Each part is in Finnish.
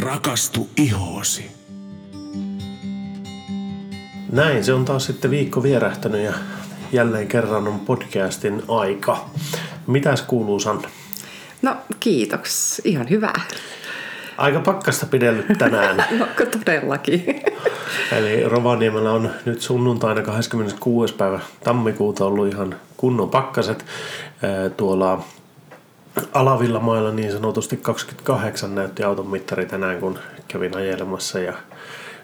Rakastu ihoosi. Näin, se on taas sitten viikko vierähtänyt ja jälleen kerran on podcastin aika. Mitäs kuuluu Sanna? No kiitos, ihan hyvää. Aika pakkasta pidellyt tänään. no todellakin. Eli Rovaniemellä on nyt sunnuntaina 26. päivä tammikuuta ollut ihan kunnon pakkaset. Tuolla alavilla mailla niin sanotusti 28 näytti auton mittari tänään, kun kävin ajelemassa ja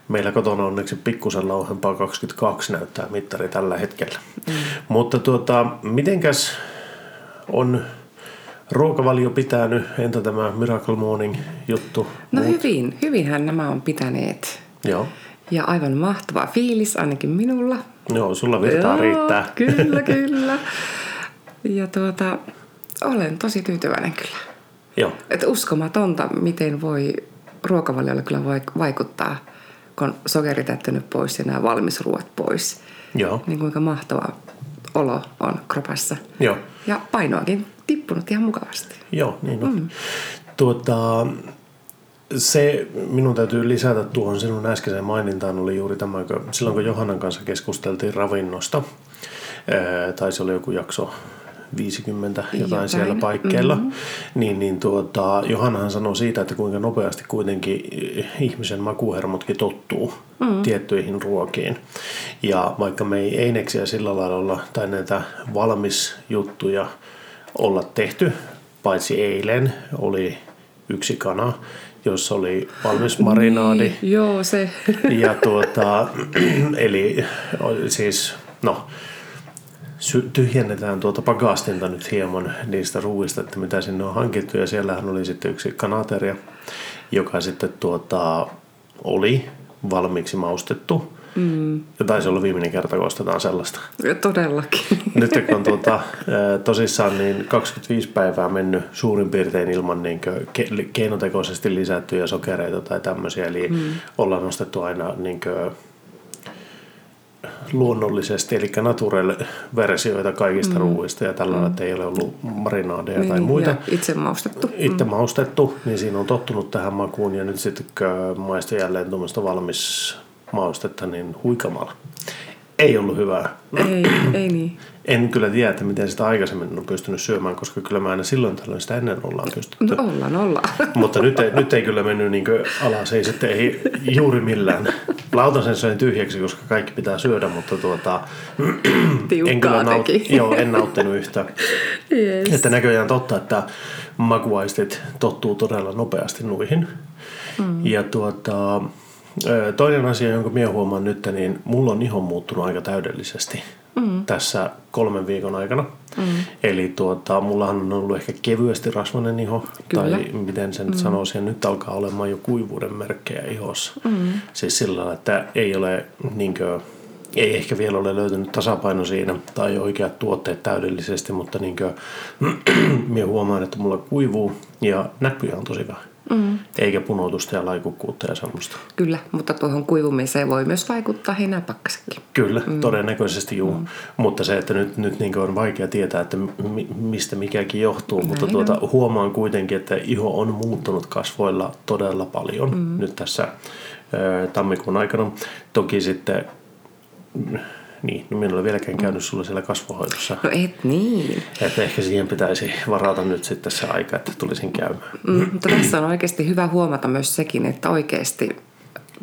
meillä kotona onneksi pikkusen lauhempaa 22 näyttää mittari tällä hetkellä. Mm. Mutta tuota, mitenkäs on ruokavalio pitänyt, entä tämä Miracle Morning juttu? No muut? hyvin, hyvinhän nämä on pitäneet. Joo. Ja aivan mahtava fiilis ainakin minulla. Joo, sulla virtaa Joo, riittää. Kyllä, kyllä. Ja tuota, olen tosi tyytyväinen kyllä. Joo. Että uskomatonta, miten voi ruokavaliolla kyllä vaikuttaa, kun on sokeritäyttänyt pois ja nämä valmisruot pois. Joo. Niin kuinka mahtava olo on kropassa. Joo. Ja painoakin tippunut ihan mukavasti. Joo, niin on. Mm. Tuota, se minun täytyy lisätä tuohon sinun äskeiseen mainintaan oli juuri tämä, kun silloin kun Johannan kanssa keskusteltiin ravinnosta, tai se oli joku jakso 50 jotain, jotain. siellä paikkeilla, mm-hmm. niin, niin tuota, Johannahan sanoi siitä, että kuinka nopeasti kuitenkin ihmisen makuhermotkin tottuu mm-hmm. tiettyihin ruokiin. Ja vaikka me ei eineksiä sillä lailla olla, tai näitä valmisjuttuja olla tehty, paitsi eilen oli yksi kana, jossa oli valmis marinaadi. Niin, joo, se. Ja tuota, eli siis, no, tyhjennetään tuota pakastinta nyt hieman niistä ruuista, että mitä sinne on hankittu. Ja siellähän oli sitten yksi kanateria, joka sitten tuota, oli valmiiksi maustettu. Mm. Ja taisi olla viimeinen kerta, kun ostetaan sellaista. Ja todellakin. Nyt kun tuota, tosissaan niin 25 päivää mennyt suurin piirtein ilman niin keinotekoisesti lisättyjä sokereita tai tämmöisiä. Eli mm. ollaan nostettu aina niin luonnollisesti, eli naturel-versioita kaikista mm. ruuista ja tällä mm. että ei ole ollut marinaadeja niin, tai muita. itse maustettu. Itse mm. maustettu, niin siinä on tottunut tähän makuun ja nyt sitten maista jälleen tuommoista valmis maustetta, niin huikamalla. Ei ollut hyvää. Ei, ei niin. En kyllä tiedä, että miten sitä aikaisemmin on pystynyt syömään, koska kyllä mä aina silloin tällöin sitä ennen ollaan pystytty. No ollaan, ollaan. Mutta nyt ei, nyt ei kyllä mennyt niin alas, ei sitten ei juuri millään. Lautasen söin tyhjäksi, koska kaikki pitää syödä, mutta tuota, en kyllä naut, teki. joo, en nauttinut yhtä. Yes. Että näköjään totta, että makuaistit tottuu todella nopeasti nuihin. Mm. Ja tuota, Toinen asia, jonka minä huomaan nyt, niin mulla on iho muuttunut aika täydellisesti mm. tässä kolmen viikon aikana. Mm. Eli tuota, mullahan on ollut ehkä kevyesti rasvainen iho, Kyllä. tai miten sen mm. sanoisi, ja nyt alkaa olemaan jo kuivuuden merkkejä ihossa. Mm. Siis sillä lailla, että ei ole niinkö, ei ehkä vielä ole löytynyt tasapaino siinä tai oikeat tuotteet täydellisesti, mutta niinkö, minä huomaan, että mulla kuivuu ja näkyjä on tosi vähän. Mm. Eikä punotusta ja laikukkuutta ja semmoista. Kyllä, mutta tuohon kuivumiseen voi myös vaikuttaa heinäpakkasekin. Kyllä, mm. todennäköisesti juu. Mm. Mutta se, että nyt, nyt niin on vaikea tietää, että mistä mikäkin johtuu. Näin mutta tuota, huomaan kuitenkin, että iho on muuttunut kasvoilla todella paljon mm. nyt tässä tammikuun aikana. Toki sitten niin, niin minä olen vieläkään käynyt sulla siellä kasvohoidossa. No et niin. Että ehkä siihen pitäisi varata nyt sitten se aika, että tulisin käymään. Mm, mutta tässä on oikeasti hyvä huomata myös sekin, että oikeasti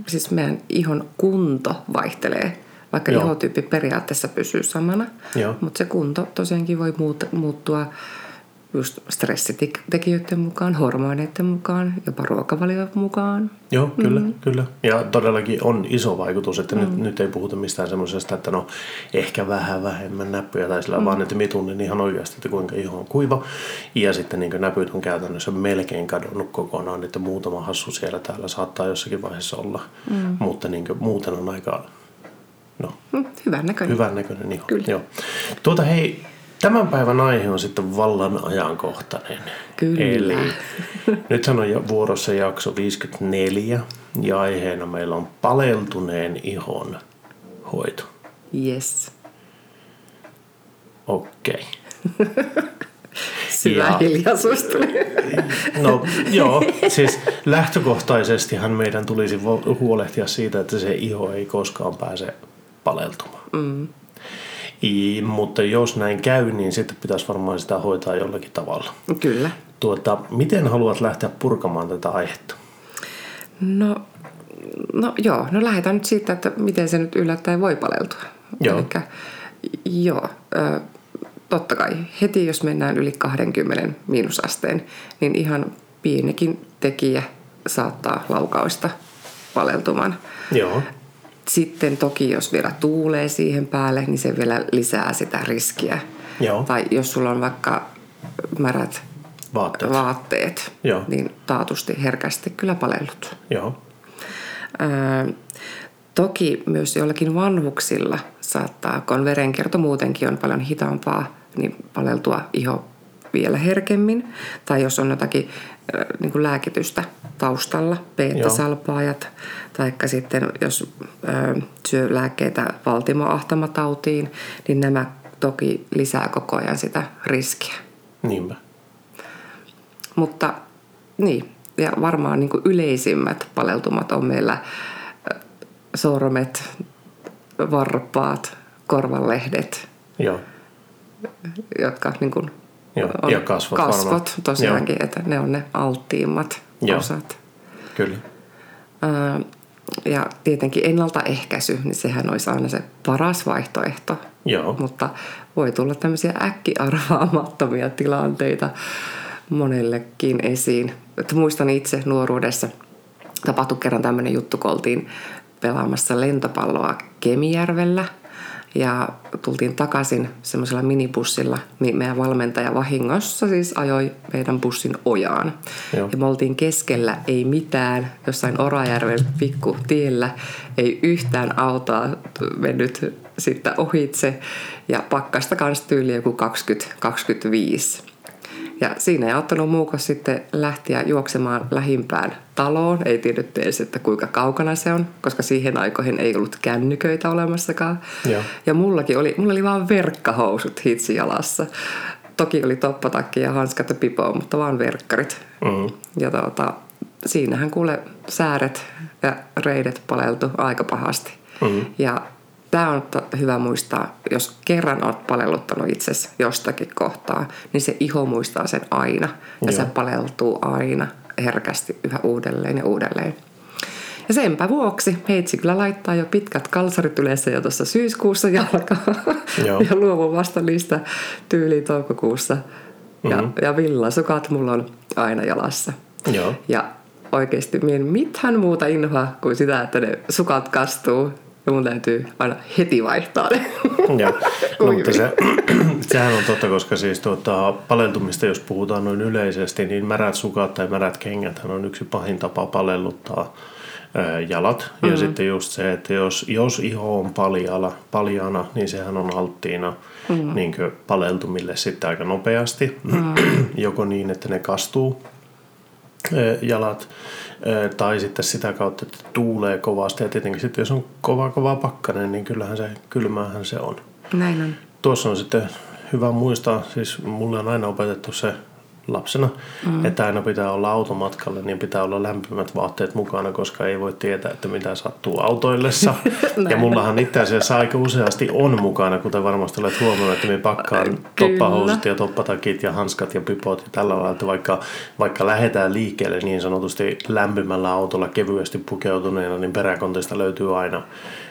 siis meidän ihon kunto vaihtelee. Vaikka Joo. ihotyyppi periaatteessa pysyy samana, Joo. mutta se kunto tosiaankin voi muuttua just stressitekijöiden mukaan, hormoneiden mukaan, jopa ruokavalion mukaan. Joo, kyllä, mm-hmm. kyllä. Ja todellakin on iso vaikutus, että mm. nyt, nyt ei puhuta mistään semmoisesta, että no ehkä vähän vähemmän näppyjä tai sillä, mm. vaan että mitun niin ihan oikeasti, että kuinka iho on kuiva. Ja sitten niin näpyt on käytännössä melkein kadonnut kokonaan, että muutama hassu siellä täällä saattaa jossakin vaiheessa olla. Mm. Mutta niin muuten on aika no, mm, hyvän näköinen. Hyvän näköinen iho. Kyllä. Joo. Tuota hei, Tämän päivän aihe on sitten vallan ajankohtainen. Kyllä. Eli nythän on vuorossa jakso 54 ja aiheena meillä on paleltuneen ihon hoito. Yes. Okei. Okay. Syvä ja, hiljaisuus tuli. No joo, siis lähtökohtaisestihan meidän tulisi huolehtia siitä, että se iho ei koskaan pääse paleltumaan. Mm. I, mutta jos näin käy, niin sitten pitäisi varmaan sitä hoitaa jollakin tavalla. Kyllä. Tuota, miten haluat lähteä purkamaan tätä aihetta? No, no joo, no lähdetään nyt siitä, että miten se nyt yllättäen voi paleltua. Joo. Elikkä, joo, totta kai heti jos mennään yli 20 miinusasteen, niin ihan pienikin tekijä saattaa laukausta paleltumaan. Joo. Sitten toki jos vielä tuulee siihen päälle, niin se vielä lisää sitä riskiä. Joo. Tai jos sulla on vaikka märät vaatteet, vaatteet Joo. niin taatusti herkästi kyllä palellut. Joo. Öö, toki myös jollakin vanhuksilla saattaa, kun verenkierto muutenkin on paljon hitaampaa, niin paleltua iho vielä herkemmin. Tai jos on jotakin niin kuin lääkitystä taustalla, beta-salpaajat, tai sitten jos ö, syö lääkkeitä valtimoahtamatautiin, niin nämä toki lisää koko ajan sitä riskiä. Niinpä. Mutta niin, ja varmaan niin kuin yleisimmät paleltumat on meillä sormet, varpaat, korvanlehdet, Joo. jotka niin kuin Joo. On ja kasvot, kasvot tosiaankin, Joo. että ne on ne alttiimmat Joo. osat. Kyllä. ja tietenkin ennaltaehkäisy, niin sehän olisi aina se paras vaihtoehto. Joo. Mutta voi tulla tämmöisiä äkkiarvaamattomia tilanteita monellekin esiin. Että muistan itse nuoruudessa, tapahtui kerran tämmöinen juttu, kun oltiin pelaamassa lentopalloa Kemijärvellä – ja tultiin takaisin semmoisella minibussilla, niin meidän valmentaja vahingossa siis ajoi meidän bussin ojaan. Joo. Ja me oltiin keskellä, ei mitään, jossain Orajärven tiellä, ei yhtään autoa mennyt sitten ohitse ja pakkasta kanssa tyyli joku 20-25. Ja siinä ei auttanut muuko sitten lähteä juoksemaan lähimpään taloon. Ei tiedetty edes, että kuinka kaukana se on, koska siihen aikoihin ei ollut kännyköitä olemassakaan. Joo. Ja mullakin oli, mulla oli vaan verkkahousut hitsi jalassa. Toki oli toppatakki ja hanskat ja pipo, mutta vaan verkkarit. Mm-hmm. Ja tuota, siinähän kuule sääret ja reidet paleltu aika pahasti. Mm-hmm. Ja Tämä on hyvä muistaa, jos kerran olet palelluttanut itsesi jostakin kohtaa, niin se iho muistaa sen aina. Ja Joo. se paleltuu aina herkästi yhä uudelleen ja uudelleen. Ja senpä vuoksi Heitsi kyllä laittaa jo pitkät kalsarit yleensä jo tuossa syyskuussa jalkaan. ja luovun vasta niistä tyyliin toukokuussa. Ja, mm-hmm. ja villasukat mulla on aina jalassa. Joo. Ja oikeasti mien mitään muuta inhoa kuin sitä, että ne sukat kastuu ja mun täytyy aina heti vaihtaa ne. Joo, no, mutta se, sehän on totta, koska siis tuota, paleltumista, jos puhutaan noin yleisesti, niin märät sukat tai märät kengät on yksi pahin tapa palelluttaa jalat. Mm-hmm. Ja sitten just se, että jos, jos iho on paljala, paljana, niin sehän on alttiina mm-hmm. niin paleltumille sitten aika nopeasti. Mm-hmm. Joko niin, että ne kastuu jalat tai sitten sitä kautta, että tuulee kovasti. Ja tietenkin sitten jos on kova kova pakkanen, niin kyllähän se, kylmähän se on. Näin on. Tuossa on sitten hyvä muistaa, siis mulle on aina opetettu se lapsena, mm. että aina pitää olla automatkalle, niin pitää olla lämpimät vaatteet mukana, koska ei voi tietää, että mitä sattuu autoillessa. ja mullahan itse asiassa aika useasti on mukana, kuten varmasti olet huomannut, että me pakkaan toppahousut ja toppatakit ja hanskat ja pipot ja tällä lailla, että vaikka, vaikka lähdetään liikkeelle niin sanotusti lämpimällä autolla kevyesti pukeutuneena, niin peräkontista löytyy aina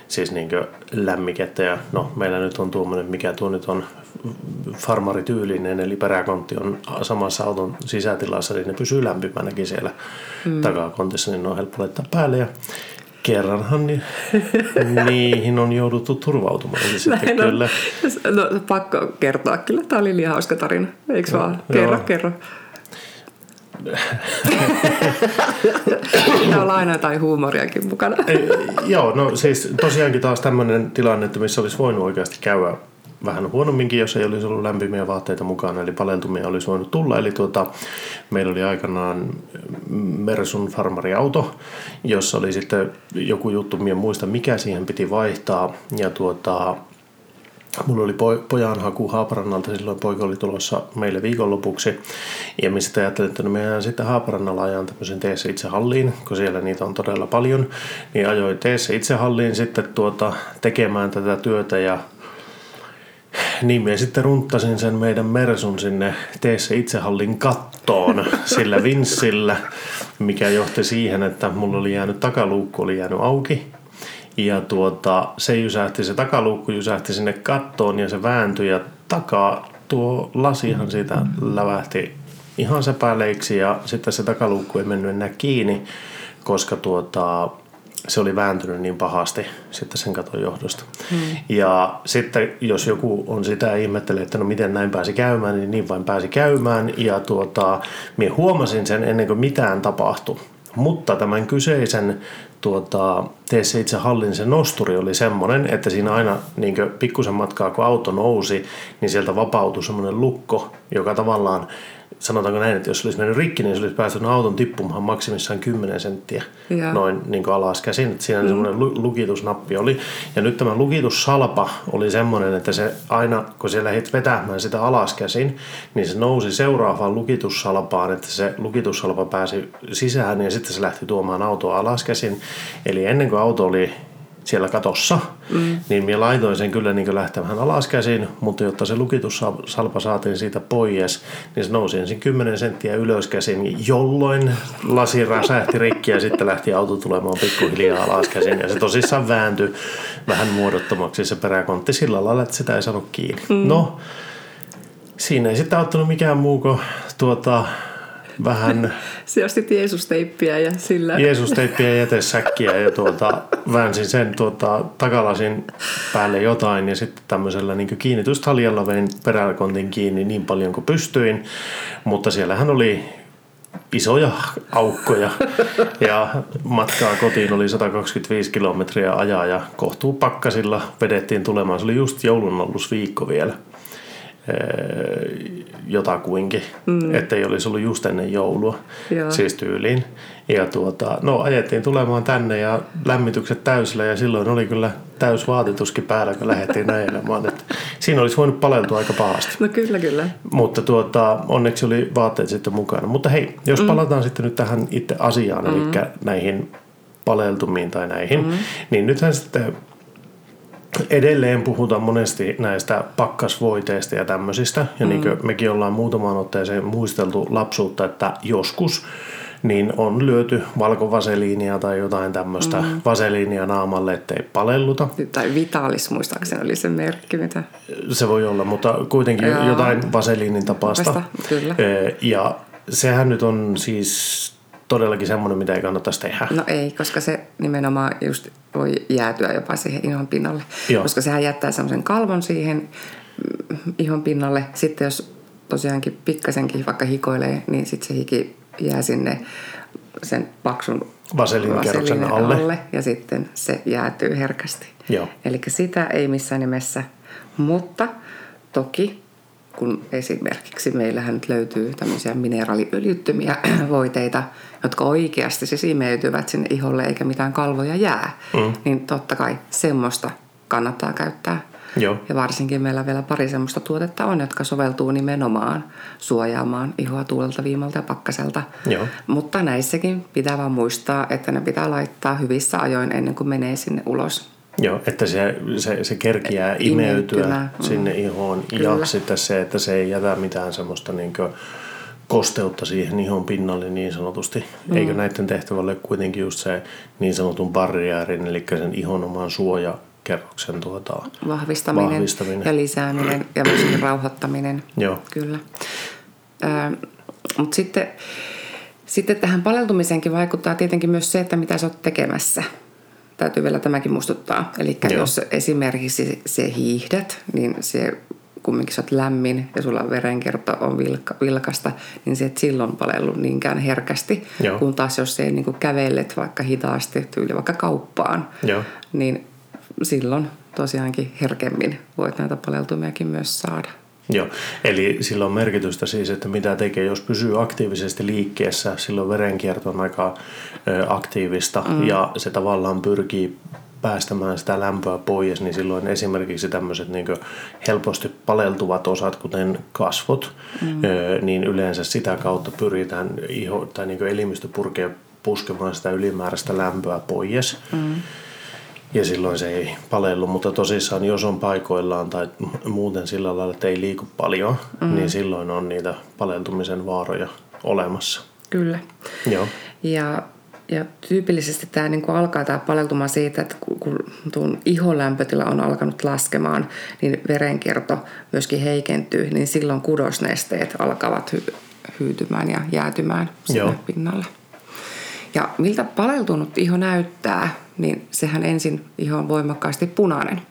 siis niin lämmikettä ja no meillä nyt on tuommoinen, mikä tuo nyt on farmarityylinen, eli peräkontti on samassa auton sisätilassa, niin ne pysyy lämpimänäkin siellä mm. takakontissa, niin ne on helppo laittaa päälle ja kerranhan niin, niihin on jouduttu turvautumaan. Eli sitten kyllä. No, pakko kertoa kyllä, tämä oli liian hauska tarina, eikö no, vaan? Kerro, joo. kerro. Pitää olla aina jotain huumoriakin mukana. Ei, joo, no siis tosiaankin taas tämmöinen tilanne, että missä olisi voinut oikeasti käydä vähän huonomminkin, jos ei olisi ollut lämpimiä vaatteita mukana, eli paleltumia olisi voinut tulla. Eli tuota, meillä oli aikanaan Mersun farmariauto, jossa oli sitten joku juttu, minä muista mikä siihen piti vaihtaa, ja tuota, Mulla oli pojan haku Haaparannalta, silloin poika oli tulossa meille viikonlopuksi. Ja mä sitten ajattelin, että no me ajan sitten Haaparannalla ajan tämmöisen teessä itse halliin, kun siellä niitä on todella paljon. Niin ajoin teessä itse halliin sitten tuota, tekemään tätä työtä ja niin minä sitten runttasin sen meidän Mersun sinne teessä itsehallin kattoon sillä vinssillä, mikä johti siihen, että mulla oli jäänyt takaluukku oli jäänyt auki ja tuota, se jysähti, se takaluukku jysähti sinne kattoon ja se vääntyi ja takaa tuo lasihan siitä lävähti ihan sepäleiksi ja sitten se takaluukku ei mennyt enää kiinni, koska tuota, se oli vääntynyt niin pahasti sitten sen katon johdosta. Hmm. Ja sitten jos joku on sitä ihmettelee, että no miten näin pääsi käymään, niin niin vain pääsi käymään. Ja tuota, minä huomasin sen ennen kuin mitään tapahtui. Mutta tämän kyseisen tuota, tee se itse hallin se nosturi oli semmoinen, että siinä aina niin pikkusen matkaa kun auto nousi, niin sieltä vapautui semmoinen lukko, joka tavallaan sanotaanko näin, että jos olisi mennyt rikki, niin se olisi päässyt auton tippumaan maksimissaan 10 senttiä ja. noin niin alas käsin. Että siinä mm. semmoinen lukitusnappi oli. Ja nyt tämä lukitussalpa oli semmoinen, että se aina, kun se lähdit vetämään sitä alas käsin, niin se nousi seuraavaan lukitussalpaan, että se lukitussalpa pääsi sisään ja sitten se lähti tuomaan autoa alas käsin. Eli ennen kuin auto oli siellä katossa, mm. niin minä laitoin sen kyllä niin lähtemään alaskäsin, mutta jotta se lukitussalpa saatiin siitä pois, niin se nousi ensin 10 senttiä ylöskäsin, jolloin lasi räsähti rikki ja sitten lähti auto tulemaan pikkuhiljaa alaskäsin ja se tosissaan vääntyi vähän muodottomaksi se peräkontti sillä lailla, että sitä ei saanut kiinni. Mm. No, siinä ei sitten auttanut mikään muu kuin tuota, vähän... Se ostit Jeesus-teippiä ja sillä... Jeesus-teippiä ja jätesäkkiä ja tuota, väänsin sen tuota, takalasin päälle jotain ja sitten tämmöisellä niin kiinnityshaljalla vein peräkontin kiinni niin paljon kuin pystyin. Mutta siellähän oli isoja aukkoja ja matkaa kotiin oli 125 kilometriä ajaa ja kohtuu pakkasilla vedettiin tulemaan. Se oli just joulun viikko vielä jotakuinkin, mm. ettei olisi ollut just ennen joulua, Joo. siis tyyliin. Ja tuota, no ajettiin tulemaan tänne ja lämmitykset täysillä ja silloin oli kyllä täys vaatetuskin päällä, kun lähdettiin ajelemaan. Että siinä olisi voinut paleltua aika pahasti. No kyllä, kyllä. Mutta tuota, onneksi oli vaatteet sitten mukana. Mutta hei, jos mm. palataan sitten nyt tähän itse asiaan, mm. eli näihin paleltumiin tai näihin, mm. niin nythän sitten edelleen puhutaan monesti näistä pakkasvoiteista ja tämmöisistä. Ja mm. niin kuin mekin ollaan muutamaan otteeseen muisteltu lapsuutta, että joskus niin on lyöty valkovaseliinia tai jotain tämmöistä mm. vaseliinia naamalle, ettei palelluta. Tai Vitalis muistaakseni oli se merkki, mitä... Se voi olla, mutta kuitenkin Jaa. jotain vaseliinin tapasta. Vasta, kyllä. Ja sehän nyt on siis todellakin semmoinen, mitä ei kannattaisi tehdä. No ei, koska se nimenomaan just voi jäätyä jopa siihen ihon pinnalle. Joo. Koska sehän jättää semmoisen kalvon siihen ihon pinnalle. Sitten jos tosiaankin pikkasenkin vaikka hikoilee, niin sitten se hiki jää sinne sen paksun vaseliinikerroksen alle. alle. Ja sitten se jäätyy herkästi. Eli sitä ei missään nimessä. Mutta toki kun esimerkiksi meillähän nyt löytyy tämmöisiä mineraaliöljyttömiä voiteita, jotka oikeasti siis imeytyvät sinne iholle eikä mitään kalvoja jää, mm. niin totta kai semmoista kannattaa käyttää. Joo. Ja varsinkin meillä vielä pari semmoista tuotetta on, jotka soveltuu nimenomaan suojaamaan ihoa tuulelta, viimalta ja pakkaselta. Joo. Mutta näissäkin pitää vaan muistaa, että ne pitää laittaa hyvissä ajoin ennen kuin menee sinne ulos. Joo, että se, se, se kerkiää imeytyä mm. sinne ihoon Kyllä. ja sitten se, että se ei jätä mitään semmoista niin kosteutta siihen ihon pinnalle niin sanotusti. Mm. Eikö näiden tehtävä ole kuitenkin just se niin sanotun barriärin, eli sen ihon oman suojakerroksen tuota, vahvistaminen, vahvistaminen ja lisääminen ja myöskin rauhoittaminen. Joo. Kyllä. Mutta sitten, sitten tähän paleltumiseenkin vaikuttaa tietenkin myös se, että mitä sä oot tekemässä – täytyy vielä tämäkin muistuttaa. Eli jos esimerkiksi se hiihdät, niin se kumminkin sä oot lämmin ja sulla verenkierto on vilka, vilkasta, niin se et silloin palellu niinkään herkästi. Joo. Kun taas jos ei niin kävelet vaikka hitaasti, tyyli vaikka kauppaan, Joo. niin silloin tosiaankin herkemmin voit näitä paleltumiakin myös saada. Joo, eli sillä on merkitystä siis, että mitä tekee, jos pysyy aktiivisesti liikkeessä, silloin verenkierto on aika aktiivista mm. ja se tavallaan pyrkii päästämään sitä lämpöä pois, niin silloin esimerkiksi tämmöiset niin helposti paleltuvat osat, kuten kasvot, mm. niin yleensä sitä kautta pyritään iho, tai niin elimistö purkee puskemaan sitä ylimääräistä lämpöä pois. Mm. Ja silloin se ei palellu, mutta tosissaan jos on paikoillaan tai muuten sillä lailla, että ei liiku paljon, mm. niin silloin on niitä paleltumisen vaaroja olemassa. Kyllä. Joo. Ja ja tyypillisesti tämä niin kuin alkaa tämä paleltuma siitä, että kun tuon ihon lämpötila on alkanut laskemaan, niin verenkierto myöskin heikentyy, niin silloin kudosnesteet alkavat hy- hyytymään ja jäätymään sinne Joo. pinnalle. Ja miltä paleltunut iho näyttää, niin sehän ensin iho on voimakkaasti punainen.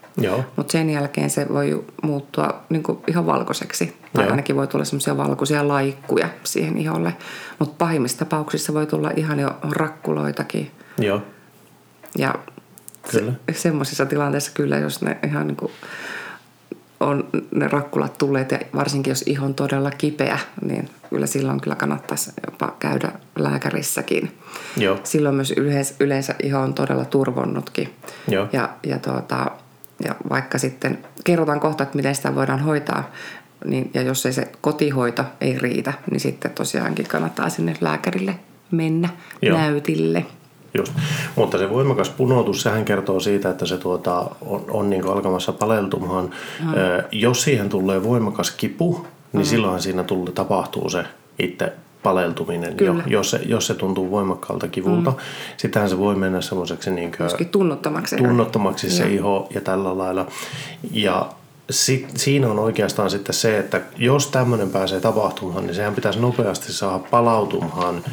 Mutta sen jälkeen se voi muuttua niin kuin ihan valkoiseksi. Tai Joo. ainakin voi tulla semmoisia valkoisia laikkuja siihen iholle. Mutta pahimmissa tapauksissa voi tulla ihan jo rakkuloitakin. Joo. Ja kyllä. Se, semmoisissa tilanteissa kyllä, jos ne ihan niin kuin on ne rakkulat tulleet ja varsinkin jos iho on todella kipeä, niin kyllä silloin kyllä kannattaisi jopa käydä lääkärissäkin. Joo. Silloin myös yleensä, yleensä iho on todella turvonnutkin. Joo. Ja, ja, tuota, ja vaikka sitten kerrotaan kohta, että miten sitä voidaan hoitaa, niin, ja jos ei se kotihoito ei riitä, niin sitten tosiaankin kannattaa sinne lääkärille mennä Joo. näytille. Just. Mutta se voimakas punoutus, sehän kertoo siitä, että se tuota, on, on niin alkamassa paleltumaan. Mm. jos siihen tulee voimakas kipu, niin mm. silloin siinä tulee, tapahtuu se itse paleltuminen, jo, jos, se, jos se tuntuu voimakkaalta kivulta. Mm. Sittenhän se voi mennä semmoiseksi niin tunnottomaksi, tunnottomaksi se ja. iho ja tällä lailla. Ja sit, siinä on oikeastaan sitten se, että jos tämmöinen pääsee tapahtumaan, niin sehän pitäisi nopeasti saada palautumaan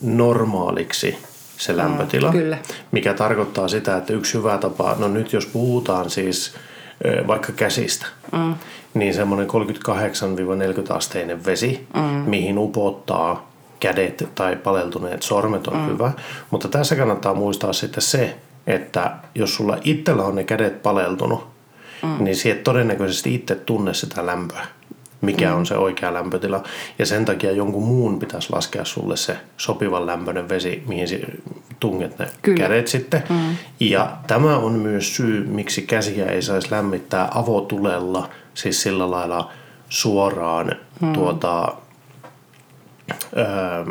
normaaliksi se lämpötila. Mm, kyllä. Mikä tarkoittaa sitä, että yksi hyvä tapa, no nyt jos puhutaan siis vaikka käsistä, mm. niin semmoinen 38-40 asteinen vesi, mm. mihin upottaa kädet tai paleltuneet sormet on mm. hyvä. Mutta tässä kannattaa muistaa sitten se, että jos sulla itsellä on ne kädet paleltunut, mm. niin sieltä todennäköisesti itse tunne sitä lämpöä mikä mm. on se oikea lämpötila. Ja sen takia jonkun muun pitäisi laskea sulle se sopivan lämpöinen vesi, mihin tunget ne Kyllä. kädet sitten. Mm. Ja tämä on myös syy, miksi käsiä ei saisi lämmittää avotulella, siis sillä lailla suoraan mm. tuota, öö,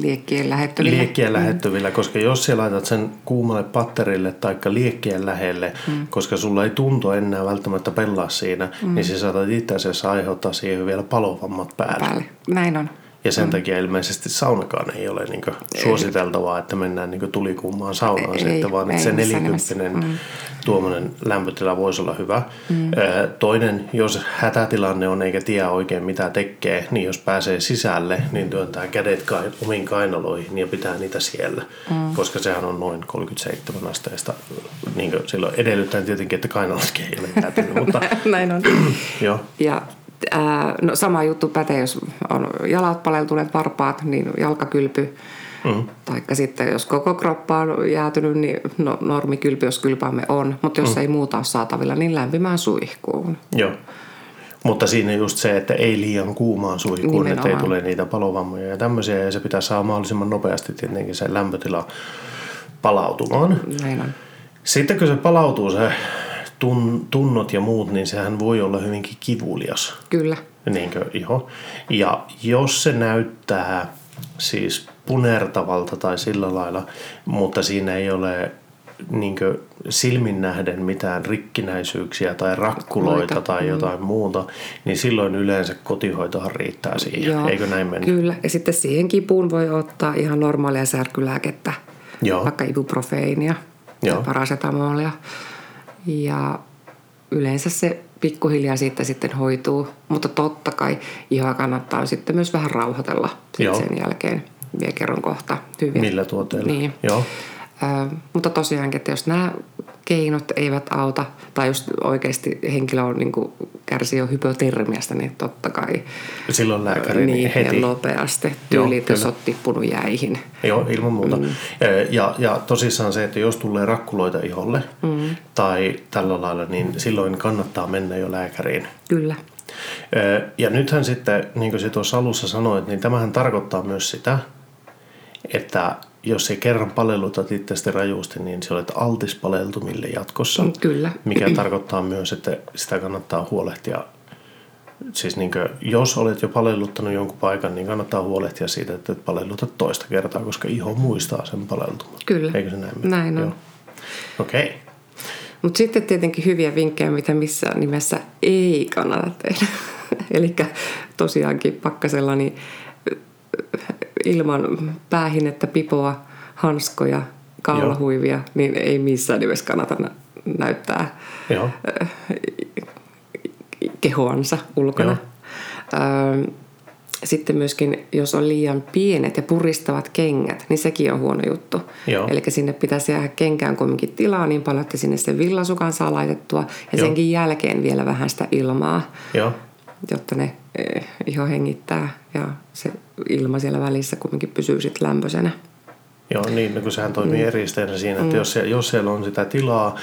Liekkien lähettyvillä. Liekkien mm. lähettyvillä, mm. koska jos sä laitat sen kuumalle patterille tai liekkien lähelle, mm. koska sulla ei tuntu enää välttämättä pelaa siinä, mm. niin sä saatat itse asiassa aiheuttaa siihen vielä palovammat päälle. päälle. Näin on. Ja sen mm. takia ilmeisesti saunakaan ei ole niin suositeltavaa, että mennään niin tulikuumaan saunaan ei, sitten, vaan ei, että se nelikymppinen mm. tuommoinen lämpötila voisi olla hyvä. Mm. Toinen, jos hätätilanne on eikä tiedä oikein mitä tekee, niin jos pääsee sisälle, niin työntää kädet omiin kainaloihin ja pitää niitä siellä, mm. koska sehän on noin 37 asteesta. Niin silloin edellyttäen tietenkin, että kainalotkin ei ole jäätynyt. mutta, Näin on. joo. Ja ää, no sama juttu pätee, jos on jalat paleltuneet, varpaat, niin jalkakylpy. Mm. Taikka sitten, jos koko kroppa on jäätynyt, niin no, normikylpy, jos kylpäämme on. Mutta jos mm. ei muuta ole saatavilla, niin lämpimään suihkuun. Joo. Mutta siinä just se, että ei liian kuumaan suihkuun, että ei tule niitä palovammoja ja tämmöisiä. Ja se pitää saada mahdollisimman nopeasti tietenkin se lämpötila palautumaan. Näin on. Sitten kun se palautuu se tun, tunnot ja muut, niin sehän voi olla hyvinkin kivulias. Kyllä. Niinkö iho. Ja jos se näyttää siis punertavalta tai sillä lailla, mutta siinä ei ole niinkö silmin nähden mitään rikkinäisyyksiä tai rakkuloita Loita. tai mm. jotain mm. muuta, niin silloin yleensä kotihoitohan riittää siihen. Joo, Eikö näin mennä? Kyllä. Ja sitten siihen kipuun voi ottaa ihan normaalia särkylääkettä, Joo. vaikka ibuprofeiinia Joo. tai parasetamolia. Ja yleensä se pikkuhiljaa siitä sitten hoituu, mutta totta kai ihoa kannattaa sitten myös vähän rauhoitella sen jälkeen. Vielä kerron kohta hyvin. Millä tuotteilla? Niin. Joo. Mutta tosiaankin, että jos nämä keinot eivät auta, tai jos oikeasti henkilö on, niin kuin, kärsii jo hypotermiasta, niin totta kai silloin lääkäri niin, heti. nopeasti. Tyylit, jos olet tippunut jäihin. Joo, ilman muuta. Mm. Ja, ja tosissaan se, että jos tulee rakkuloita iholle mm. tai tällä lailla, niin silloin kannattaa mennä jo lääkäriin. Kyllä. Ja nythän sitten, niin kuin se tuossa alussa sanoit, niin tämähän tarkoittaa myös sitä, että jos se kerran palellutat itsestä rajusti, niin se olet altis paleltumille jatkossa. Kyllä. Mikä tarkoittaa myös, että sitä kannattaa huolehtia. Siis niin kuin, jos olet jo palelluttanut jonkun paikan, niin kannattaa huolehtia siitä, että et palellutat toista kertaa, koska iho muistaa sen paleltuman. Kyllä. Eikö se näin? Näin on. Okei. Okay. Mutta sitten tietenkin hyviä vinkkejä, mitä missään nimessä ei kannata tehdä. Eli tosiaankin pakkasella niin ilman päähinettä, pipoa, hanskoja, kaulahuivia, Joo. niin ei missään nimessä kannata näyttää Joo. kehoansa ulkona. Joo. Sitten myöskin, jos on liian pienet ja puristavat kengät, niin sekin on huono juttu. Eli sinne pitäisi jäädä kenkään kuitenkin tilaa niin paljon, että sinne sen villasukan saa laitettua ja Joo. senkin jälkeen vielä vähän sitä ilmaa, Joo. jotta ne iho hengittää ja se ilma siellä välissä kuitenkin pysyy sitten lämpöisenä. Joo, niin, no kun sehän toimii mm. eristeenä siinä, että mm. jos, siellä, jos siellä on sitä tilaa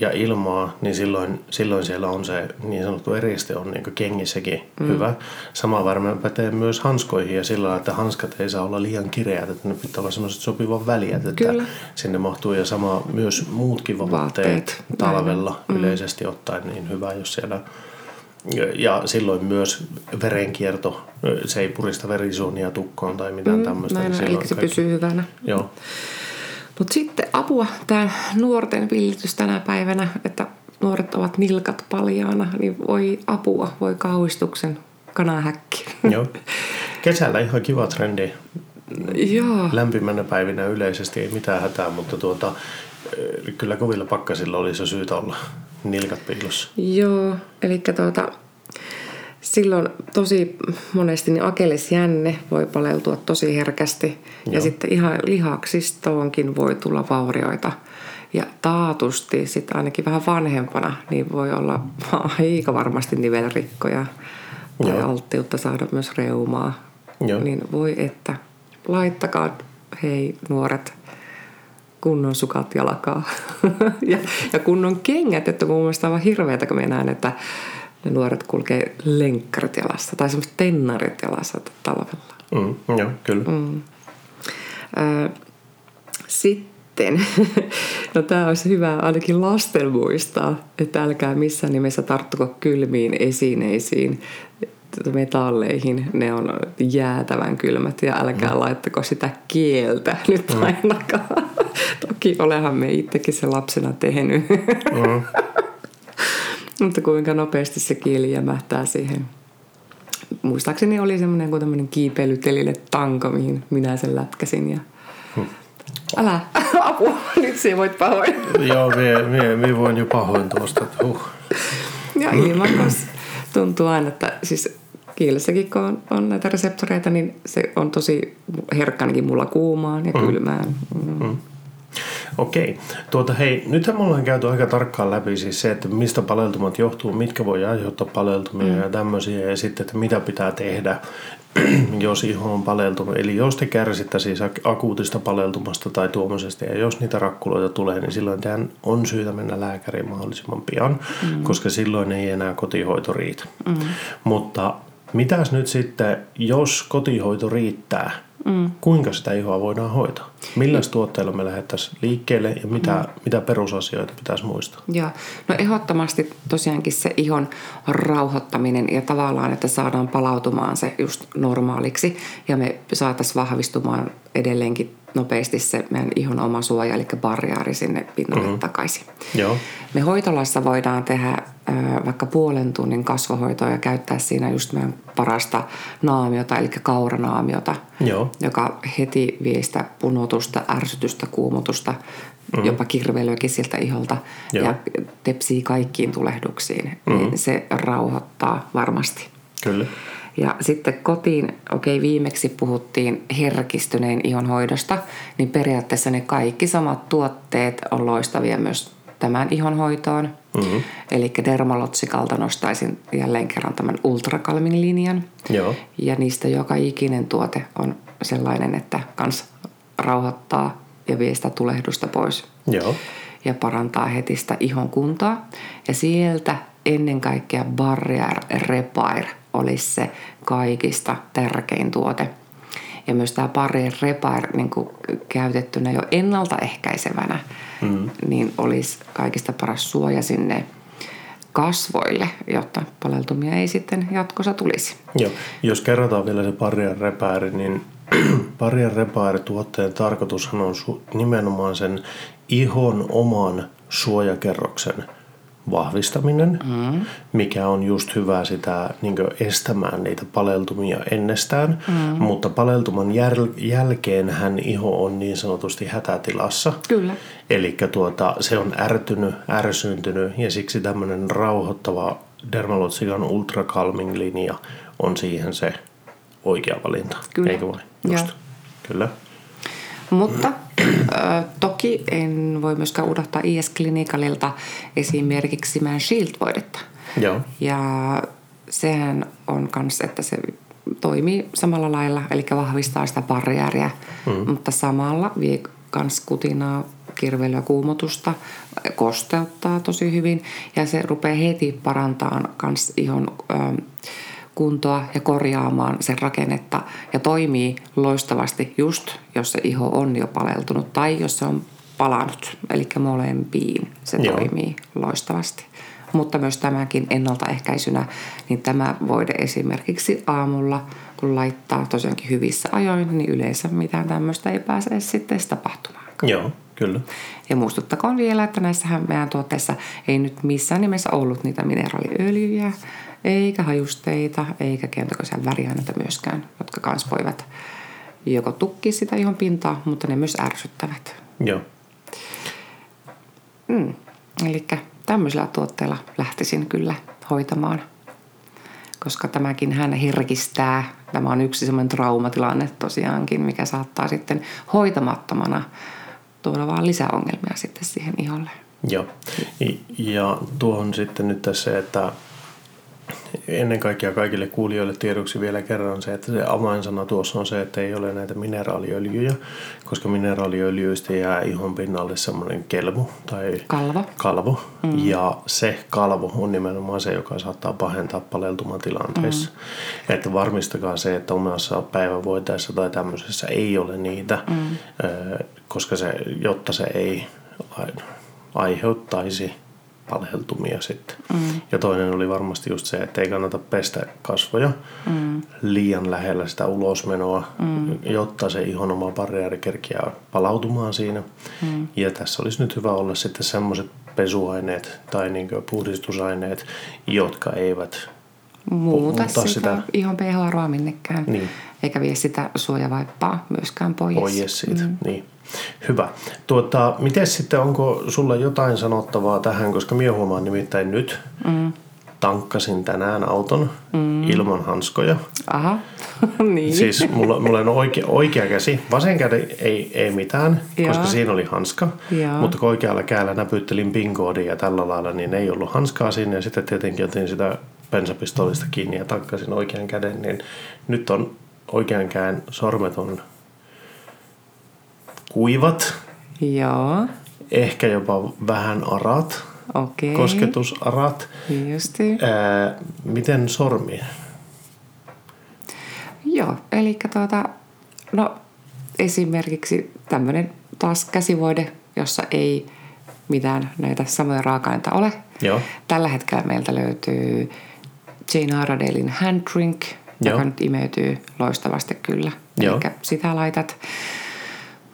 ja ilmaa, niin silloin, silloin siellä on se niin sanottu eriste on niin kengissäkin mm. hyvä. Sama varmaan pätee myös hanskoihin ja sillä että hanskat ei saa olla liian kireät, että ne pitää olla semmoiset sopivan väliät, että Kyllä. sinne mahtuu ja sama myös muutkin vaatteet talvella mm. yleisesti ottaen niin hyvä, jos siellä ja silloin myös verenkierto, se ei purista verisuonia tukkoon tai mitään mm, tämmöistä. Näin, niin eli se kaikki. pysyy hyvänä. Joo. Mutta sitten apua tämä nuorten villitys tänä päivänä, että nuoret ovat nilkat paljaana, niin voi apua, voi kauhistuksen kanahäkki. Joo. Kesällä ihan kiva trendi. Joo. Lämpimänä päivinä yleisesti ei mitään hätää, mutta tuota, kyllä kovilla pakkasilla olisi syytä olla nilkat piilossa. Joo, eli tuota, silloin tosi monesti niin akelesjänne voi paleltua tosi herkästi Joo. ja sitten ihan lihaksistoonkin voi tulla vaurioita. Ja taatusti sitten ainakin vähän vanhempana niin voi olla aika varmasti nivelrikkoja tai Joo. alttiutta saada myös reumaa. Joo. Niin voi että laittakaa hei nuoret kunnon sukat jalkaa ja, ja kunnon kengät, että mun mielestä on aivan hirveätä, kun näen, että ne nuoret kulkee lenkkarit jalassa tai semmoiset tennarit jalassa talvella. Mm, joo, kyllä. Mm. Äh, sitten, no tämä olisi hyvä ainakin lasten muistaa, että älkää missään nimessä tarttuko kylmiin esineisiin metalleihin, ne on jäätävän kylmät ja älkää mm. laittako sitä kieltä nyt mm. ainakaan. Toki olehan me itsekin se lapsena tehnyt. Mm. Mutta kuinka nopeasti se kieli jämähtää siihen. Muistaakseni oli semmoinen kuin tämmöinen kiipeilytelille tanko, mihin minä sen lätkäsin ja hmm. Älä, apua, nyt sinä voit pahoin. Joo, minä, minä, minä voin jo pahoin tuosta. Huh. Ja ilmakas tuntuu aina, että siis kielessäkin kun on, on näitä reseptoreita, niin se on tosi herkkä ainakin mulla kuumaan ja mm. kylmään. Mm. Mm. Okei. Tuota, hei, nythän me ollaan käyty aika tarkkaan läpi siis se, että mistä paleltumat johtuu, mitkä voi aiheuttaa paleltumia mm. ja tämmöisiä, ja sitten, että mitä pitää tehdä, jos iho on paleltunut. Eli jos te kärsitte siis akuutista paleltumasta tai tuommoisesta, ja jos niitä rakkuloita tulee, niin silloin tämän on syytä mennä lääkäriin mahdollisimman pian, mm. koska silloin ei enää kotihoito riitä. Mm. Mutta Mitäs nyt sitten, jos kotihoito riittää, mm. kuinka sitä ihoa voidaan hoitaa? Millä tuotteilla me lähdettäisiin liikkeelle ja mitä, mm. mitä perusasioita pitäisi muistaa? Joo. No ehdottomasti tosiaankin se ihon rauhoittaminen ja tavallaan, että saadaan palautumaan se just normaaliksi ja me saataisiin vahvistumaan edelleenkin nopeasti se meidän ihon oma suoja, eli barriaari sinne pinnalle mm-hmm. takaisin. Joo. Me hoitolassa voidaan tehdä vaikka puolen tunnin kasvohoitoa ja käyttää siinä just meidän parasta naamiota, eli kauranaamiota, Joo. joka heti vie sitä punotusta, ärsytystä, kuumotusta, mm-hmm. jopa kirveilyäkin siltä iholta Joo. ja tepsii kaikkiin tulehduksiin. Mm-hmm. Niin se rauhoittaa varmasti. Kyllä. Ja sitten kotiin, okei okay, viimeksi puhuttiin herkistyneen ihon hoidosta, niin periaatteessa ne kaikki samat tuotteet on loistavia myös tämän ihonhoitoon. Mm-hmm. Eli Dermalotsikalta nostaisin jälleen kerran tämän ultrakalmin linjan. Joo. Ja niistä joka ikinen tuote on sellainen, että kans rauhoittaa ja vie sitä tulehdusta pois. Joo. Ja parantaa heti sitä ihon kuntoa. Ja sieltä ennen kaikkea Barrier Repair olisi se kaikista tärkein tuote. Ja myös tämä Barrier Repair niin kuin käytettynä jo ennaltaehkäisevänä, mm. niin olisi kaikista paras suoja sinne kasvoille, jotta paleltumia ei sitten jatkossa tulisi. Joo. Jos kerrotaan vielä se Barrier Repair, niin Barrier Repair-tuotteen tarkoitushan on nimenomaan sen ihon oman suojakerroksen – vahvistaminen, mm. mikä on just hyvä sitä niin estämään niitä paleltumia ennestään. Mm. Mutta paleltuman jäl- jälkeen hän iho on niin sanotusti hätätilassa. Kyllä. Eli tuota, se on ärtynyt, ärsyntynyt ja siksi tämmöinen rauhoittava Dermalotsikan Ultra Calming linja on siihen se oikea valinta. Kyllä. Eikö vai? Just. Kyllä. Mutta toki en voi myöskään unohtaa IS Clinicalilta esimerkiksi Man Shield-voidetta. Joo. Ja sehän on myös, että se toimii samalla lailla, eli vahvistaa sitä barriäriä, mm. mutta samalla vie kans kutinaa, kirveilyä, kuumotusta, kosteuttaa tosi hyvin ja se rupeaa heti parantamaan kans ihon ö, kuntoa ja korjaamaan sen rakennetta ja toimii loistavasti just, jos se iho on jo paleltunut tai jos se on palannut. Eli molempiin se Joo. toimii loistavasti. Mutta myös tämäkin ennaltaehkäisynä, niin tämä voide esimerkiksi aamulla, kun laittaa tosiaankin hyvissä ajoin, niin yleensä mitään tämmöistä ei pääse sitten tapahtumaan. Joo, kyllä. Ja muistuttakoon vielä, että näissähän meidän tuotteissa ei nyt missään nimessä ollut niitä mineraaliöljyjä, eikä hajusteita, eikä kentokoisia väriaineita myöskään, jotka kans voivat joko tukkia sitä ihon pintaa, mutta ne myös ärsyttävät. Joo. Mm. Eli tämmöisellä tuotteella lähtisin kyllä hoitamaan, koska tämäkin hän herkistää. Tämä on yksi semmoinen traumatilanne tosiaankin, mikä saattaa sitten hoitamattomana tuoda vaan lisäongelmia sitten siihen iholle. Joo. Ja tuohon sitten nyt tässä, että ennen kaikkea kaikille kuulijoille tiedoksi vielä kerran se, että se avainsana tuossa on se, että ei ole näitä mineraaliöljyjä, koska mineraaliöljyistä jää ihon pinnalle semmoinen kelmu tai kalvo. kalvo. Mm. Ja se kalvo on nimenomaan se, joka saattaa pahentaa paleltumatilanteessa. Mm. Että varmistakaa se, että omassa päivävoiteessa tai tämmöisessä ei ole niitä, mm. koska se, jotta se ei aiheuttaisi paleltumia sitten. Mm. Ja toinen oli varmasti just se, että ei kannata pestä kasvoja mm. liian lähellä sitä ulosmenoa, mm. jotta se ihon oma barriäri kerkiää palautumaan siinä. Mm. Ja tässä olisi nyt hyvä olla sitten semmoiset pesuaineet tai niin puhdistusaineet, jotka eivät muuta sitä, sitä ihon pH-arvoa minnekään. Niin. Eikä vie sitä suojavaippaa myöskään pois. Pois siitä, mm. niin. Hyvä. Tuota, miten sitten, onko sulla jotain sanottavaa tähän, koska minä huomaan nimittäin nyt, mm. tankkasin tänään auton mm. ilman hanskoja. Aha, niin. Siis mulla, mulla on oikea, oikea käsi. Vasen käsi ei, ei mitään, Joo. koska siinä oli hanska. Joo. Mutta kun oikealla kädellä näpyttelin pin ja tällä lailla, niin ei ollut hanskaa sinne. Ja sitten tietenkin otin sitä bensapistolista kiinni ja tankkasin oikean käden. Niin nyt on oikean käden sormet on kuivat. Joo. Ehkä jopa vähän arat. Okei. Kosketusarat. Justi. Ää, miten sormi? Joo, eli tuota, no esimerkiksi tämmöinen taas käsivoide, jossa ei mitään näitä samoja raaka-aineita ole. Joo. Tällä hetkellä meiltä löytyy Jane Aradalein Hand Drink, Joo. joka nyt imeytyy loistavasti kyllä. Joo. Eli sitä laitat.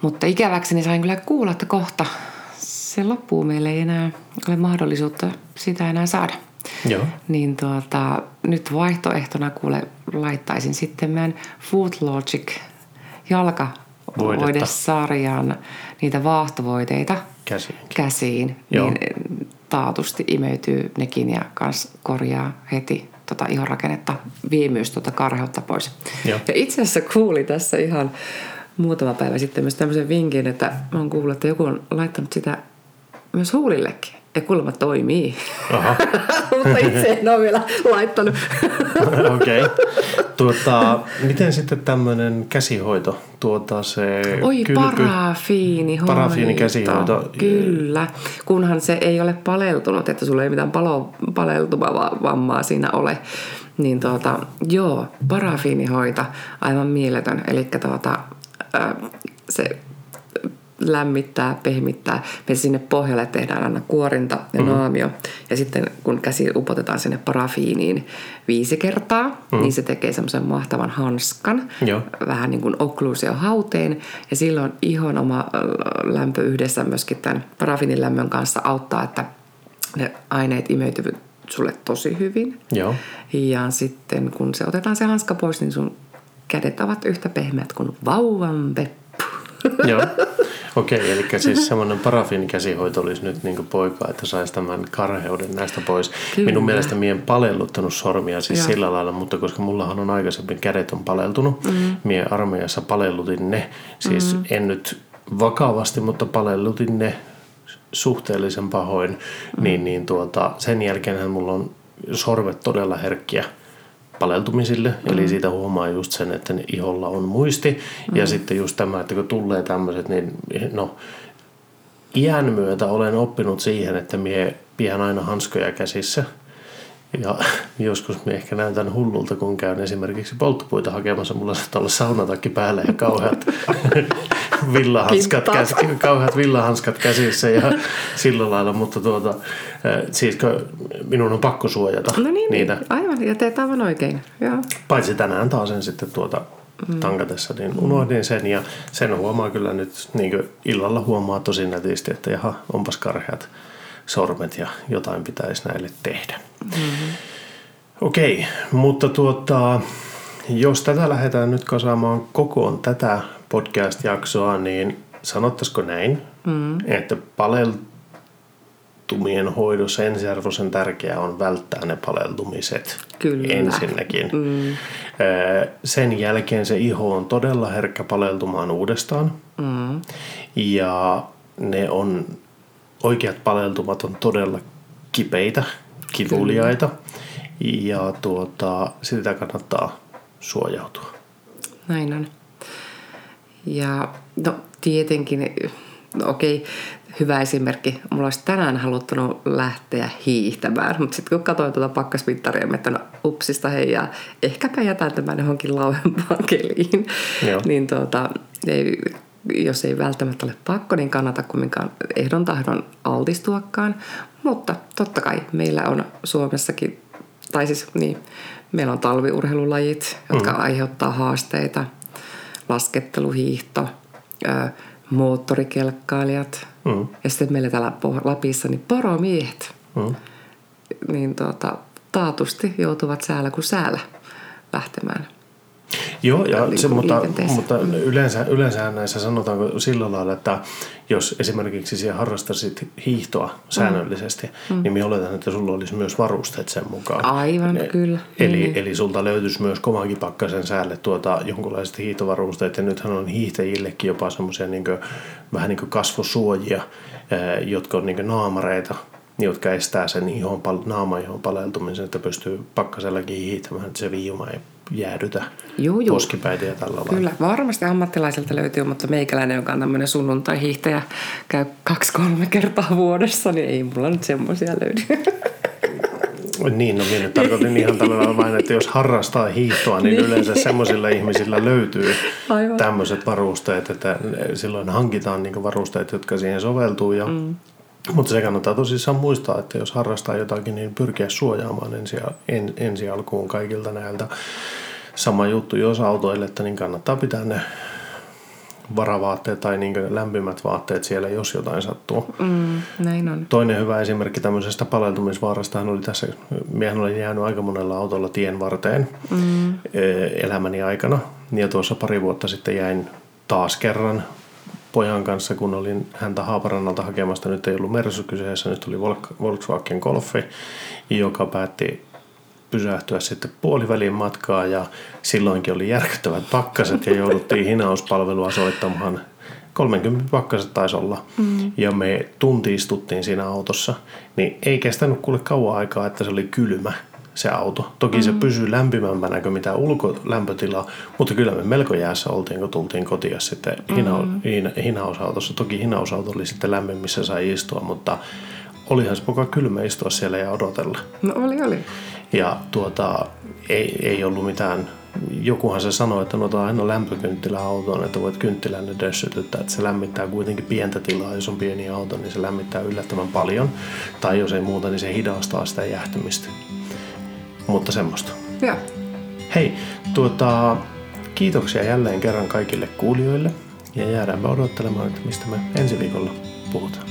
Mutta ikäväkseni sain kyllä kuulla, että kohta se loppuu. Meille ei enää ole mahdollisuutta sitä enää saada. Joo. Niin tuota, nyt vaihtoehtona kuule laittaisin sitten meidän Food Logic jalkavoidesarjan niitä vaahtovoiteita käsiin. käsiin Joo. niin taatusti imeytyy nekin ja kans korjaa heti tota ihonrakennetta, vie myös tota karheutta pois. Joo. Ja itse asiassa kuuli tässä ihan muutama päivä sitten myös tämmöisen vinkin, että mä oon kuullut, että joku on laittanut sitä myös huulillekin. Ja kuulemma toimii. Aha. Mutta itse en ole vielä laittanut. Okei. Okay. Tuota, miten sitten tämmöinen käsihoito? Tuota se Oi, kylpy, parafiinihoito. Parafiinikäsihoito. Kyllä, kunhan se ei ole paleltunut, että sulla ei mitään palo, paleltumavammaa siinä ole. Niin tuota, joo, parafiinihoito, aivan mieletön. Eli tuota, se lämmittää, pehmittää. Me sinne pohjalle tehdään aina kuorinta ja mm-hmm. naamio. Ja sitten kun käsi upotetaan sinne parafiiniin viisi kertaa, mm-hmm. niin se tekee semmoisen mahtavan hanskan. Joo. Vähän niin kuin okkluusio hauteen. Ja silloin ihon oma lämpö yhdessä myöskin tämän parafiinin lämmön kanssa auttaa, että ne aineet imeytyvät sulle tosi hyvin. Joo. Ja sitten kun se otetaan se hanska pois, niin sun kädet ovat yhtä pehmeät kuin vauvan peppu. Joo. Okei, okay, eli siis semmoinen parafiinikäsihoito olisi nyt niin poika, että saisi tämän karheuden näistä pois. Kyllä. Minun mielestä mie en palelluttanut sormia siis Joo. sillä lailla, mutta koska mullahan on aikaisemmin kädet on paleltunut, mm. mie armeijassa palellutin ne. Siis mm. en nyt vakavasti, mutta palellutin ne suhteellisen pahoin. Mm. Niin, niin tuota, sen jälkeen mulla on sorvet todella herkkiä paleltumisille. Mm. Eli siitä huomaa just sen, että ne iholla on muisti. Mm. Ja sitten just tämä, että kun tulee tämmöiset, niin no iän myötä olen oppinut siihen, että mie pidän aina hanskoja käsissä – ja joskus me ehkä näytän hullulta, kun käyn esimerkiksi polttopuita hakemassa. Mulla saattaa olla saunatakki päällä ja kauheat villahanskat, käs, kauheat villahanskat käsissä ja sillä lailla. Mutta tuota, siis minun on pakko suojata no niin, niin. niitä. Aivan, ja teet aivan oikein. Joo. Paitsi tänään taas sen sitten tuota mm. tankatessa, niin unohdin sen ja sen huomaa kyllä nyt, niin illalla huomaa tosi nätisti, että jaha, onpas karheat sormet ja jotain pitäisi näille tehdä. Mm-hmm. Okei, mutta tuota, jos tätä lähdetään nyt kasaamaan kokoon tätä podcast-jaksoa, niin sanottaisiko näin, mm. että paleltumien hoidossa ensiarvoisen tärkeää on välttää ne paleltumiset Kyllä. ensinnäkin. Mm. Sen jälkeen se iho on todella herkkä paleltumaan uudestaan. Mm. Ja ne on oikeat paleltumat on todella kipeitä, kivuliaita ja tuota, sitä kannattaa suojautua. Näin on. Ja no tietenkin, no okei, hyvä esimerkki. Mulla olisi tänään haluttanut lähteä hiihtämään, mutta sitten kun katsoin tuota pakkasmittaria, että no upsista hei ja ehkäpä jätän tämän johonkin lauempaan keliin, Joo. niin tuota, ei jos ei välttämättä ole pakko, niin kannata kumminkaan ehdon tahdon altistuakaan. Mutta totta kai meillä on Suomessakin, tai siis niin, meillä on talviurheilulajit, jotka mm. aiheuttaa haasteita. Lasketteluhiihto, ö, moottorikelkkailijat mm. ja sitten meillä täällä Lapissa niin poromiehet. Mm. Niin tuota, taatusti joutuvat säällä kuin säällä lähtemään – Joo, ja se, mutta, mutta yleensä, yleensä näissä sanotaanko sillä lailla, että jos esimerkiksi siellä harrastasit hiihtoa säännöllisesti, mm. niin minä oletan, että sulla olisi myös varusteet sen mukaan. Aivan, e- kyllä. Eli, niin. eli sulta löytyisi myös komankin pakkasen säälle tuota, jonkunlaiset hiihtovarusteet, ja nythän on hiihtäjillekin jopa semmoisia niin vähän niin kuin kasvosuojia, jotka on niin naamareita, jotka estää sen ihon, naamaihon paleltumisen, että pystyy pakkasellakin hiihtämään, että se viima ei jäädytä juu, juu. poskipäitä ja tällä lailla. Kyllä, varmasti ammattilaiselta löytyy, mutta meikäläinen, joka on tämmöinen sunnuntai-hiihtäjä, käy kaksi-kolme kertaa vuodessa, niin ei mulla nyt semmoisia löydy. Niin, no minä tarkoitin ihan tällä vain, että jos harrastaa hiihtoa, niin, niin. yleensä semmoisilla ihmisillä löytyy Aivan. tämmöiset varusteet, että silloin hankitaan niin varusteet, jotka siihen soveltuu ja mm. Mutta se kannattaa tosissaan muistaa, että jos harrastaa jotakin, niin pyrkiä suojaamaan ensi, en, ensi alkuun kaikilta näiltä. Sama juttu, jos autoilette, niin kannattaa pitää ne varavaatteet tai niin lämpimät vaatteet siellä, jos jotain sattuu. Mm, näin on. Toinen hyvä esimerkki tämmöisestä paleltumisvaarasta oli tässä, miehän oli jäänyt aika monella autolla tien varteen mm. E, elämäni aikana. Ja tuossa pari vuotta sitten jäin taas kerran pojan kanssa, kun olin häntä Haaparannalta hakemasta. Nyt ei ollut Mersu kyseessä, nyt oli Volkswagen Golfi, joka päätti pysähtyä sitten puolivälin matkaa ja silloinkin oli järkyttävät pakkaset ja jouduttiin hinauspalvelua soittamaan. 30 pakkaset taisi olla. Mm. Ja me tunti istuttiin siinä autossa. Niin ei kestänyt kuule kauan aikaa, että se oli kylmä se auto. Toki mm. se pysyy lämpimämpänä kuin mitä ulkolämpötila, mutta kyllä me melko jäässä oltiin, kun tultiin kotiin sitten mm. hina, hinausautossa. Toki hinausauto oli sitten lämmin, missä sai istua, mutta olihan se koko kylmä istua siellä ja odotella. No oli, oli. Ja tuota, ei, ei ollut mitään jokuhan se sanoi, että no aina lämpökynttilä autoon, että voit kynttilänne dössytyttää, että se lämmittää kuitenkin pientä tilaa, jos on pieni auto, niin se lämmittää yllättävän paljon. Tai jos ei muuta, niin se hidastaa sitä jähtymistä. Mutta semmoista. Ja. Hei, tuota, kiitoksia jälleen kerran kaikille kuulijoille ja jäädäänpä odottelemaan, että mistä me ensi viikolla puhutaan.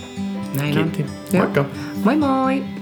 Näin Kiitti. on. Moikka. Moi moi!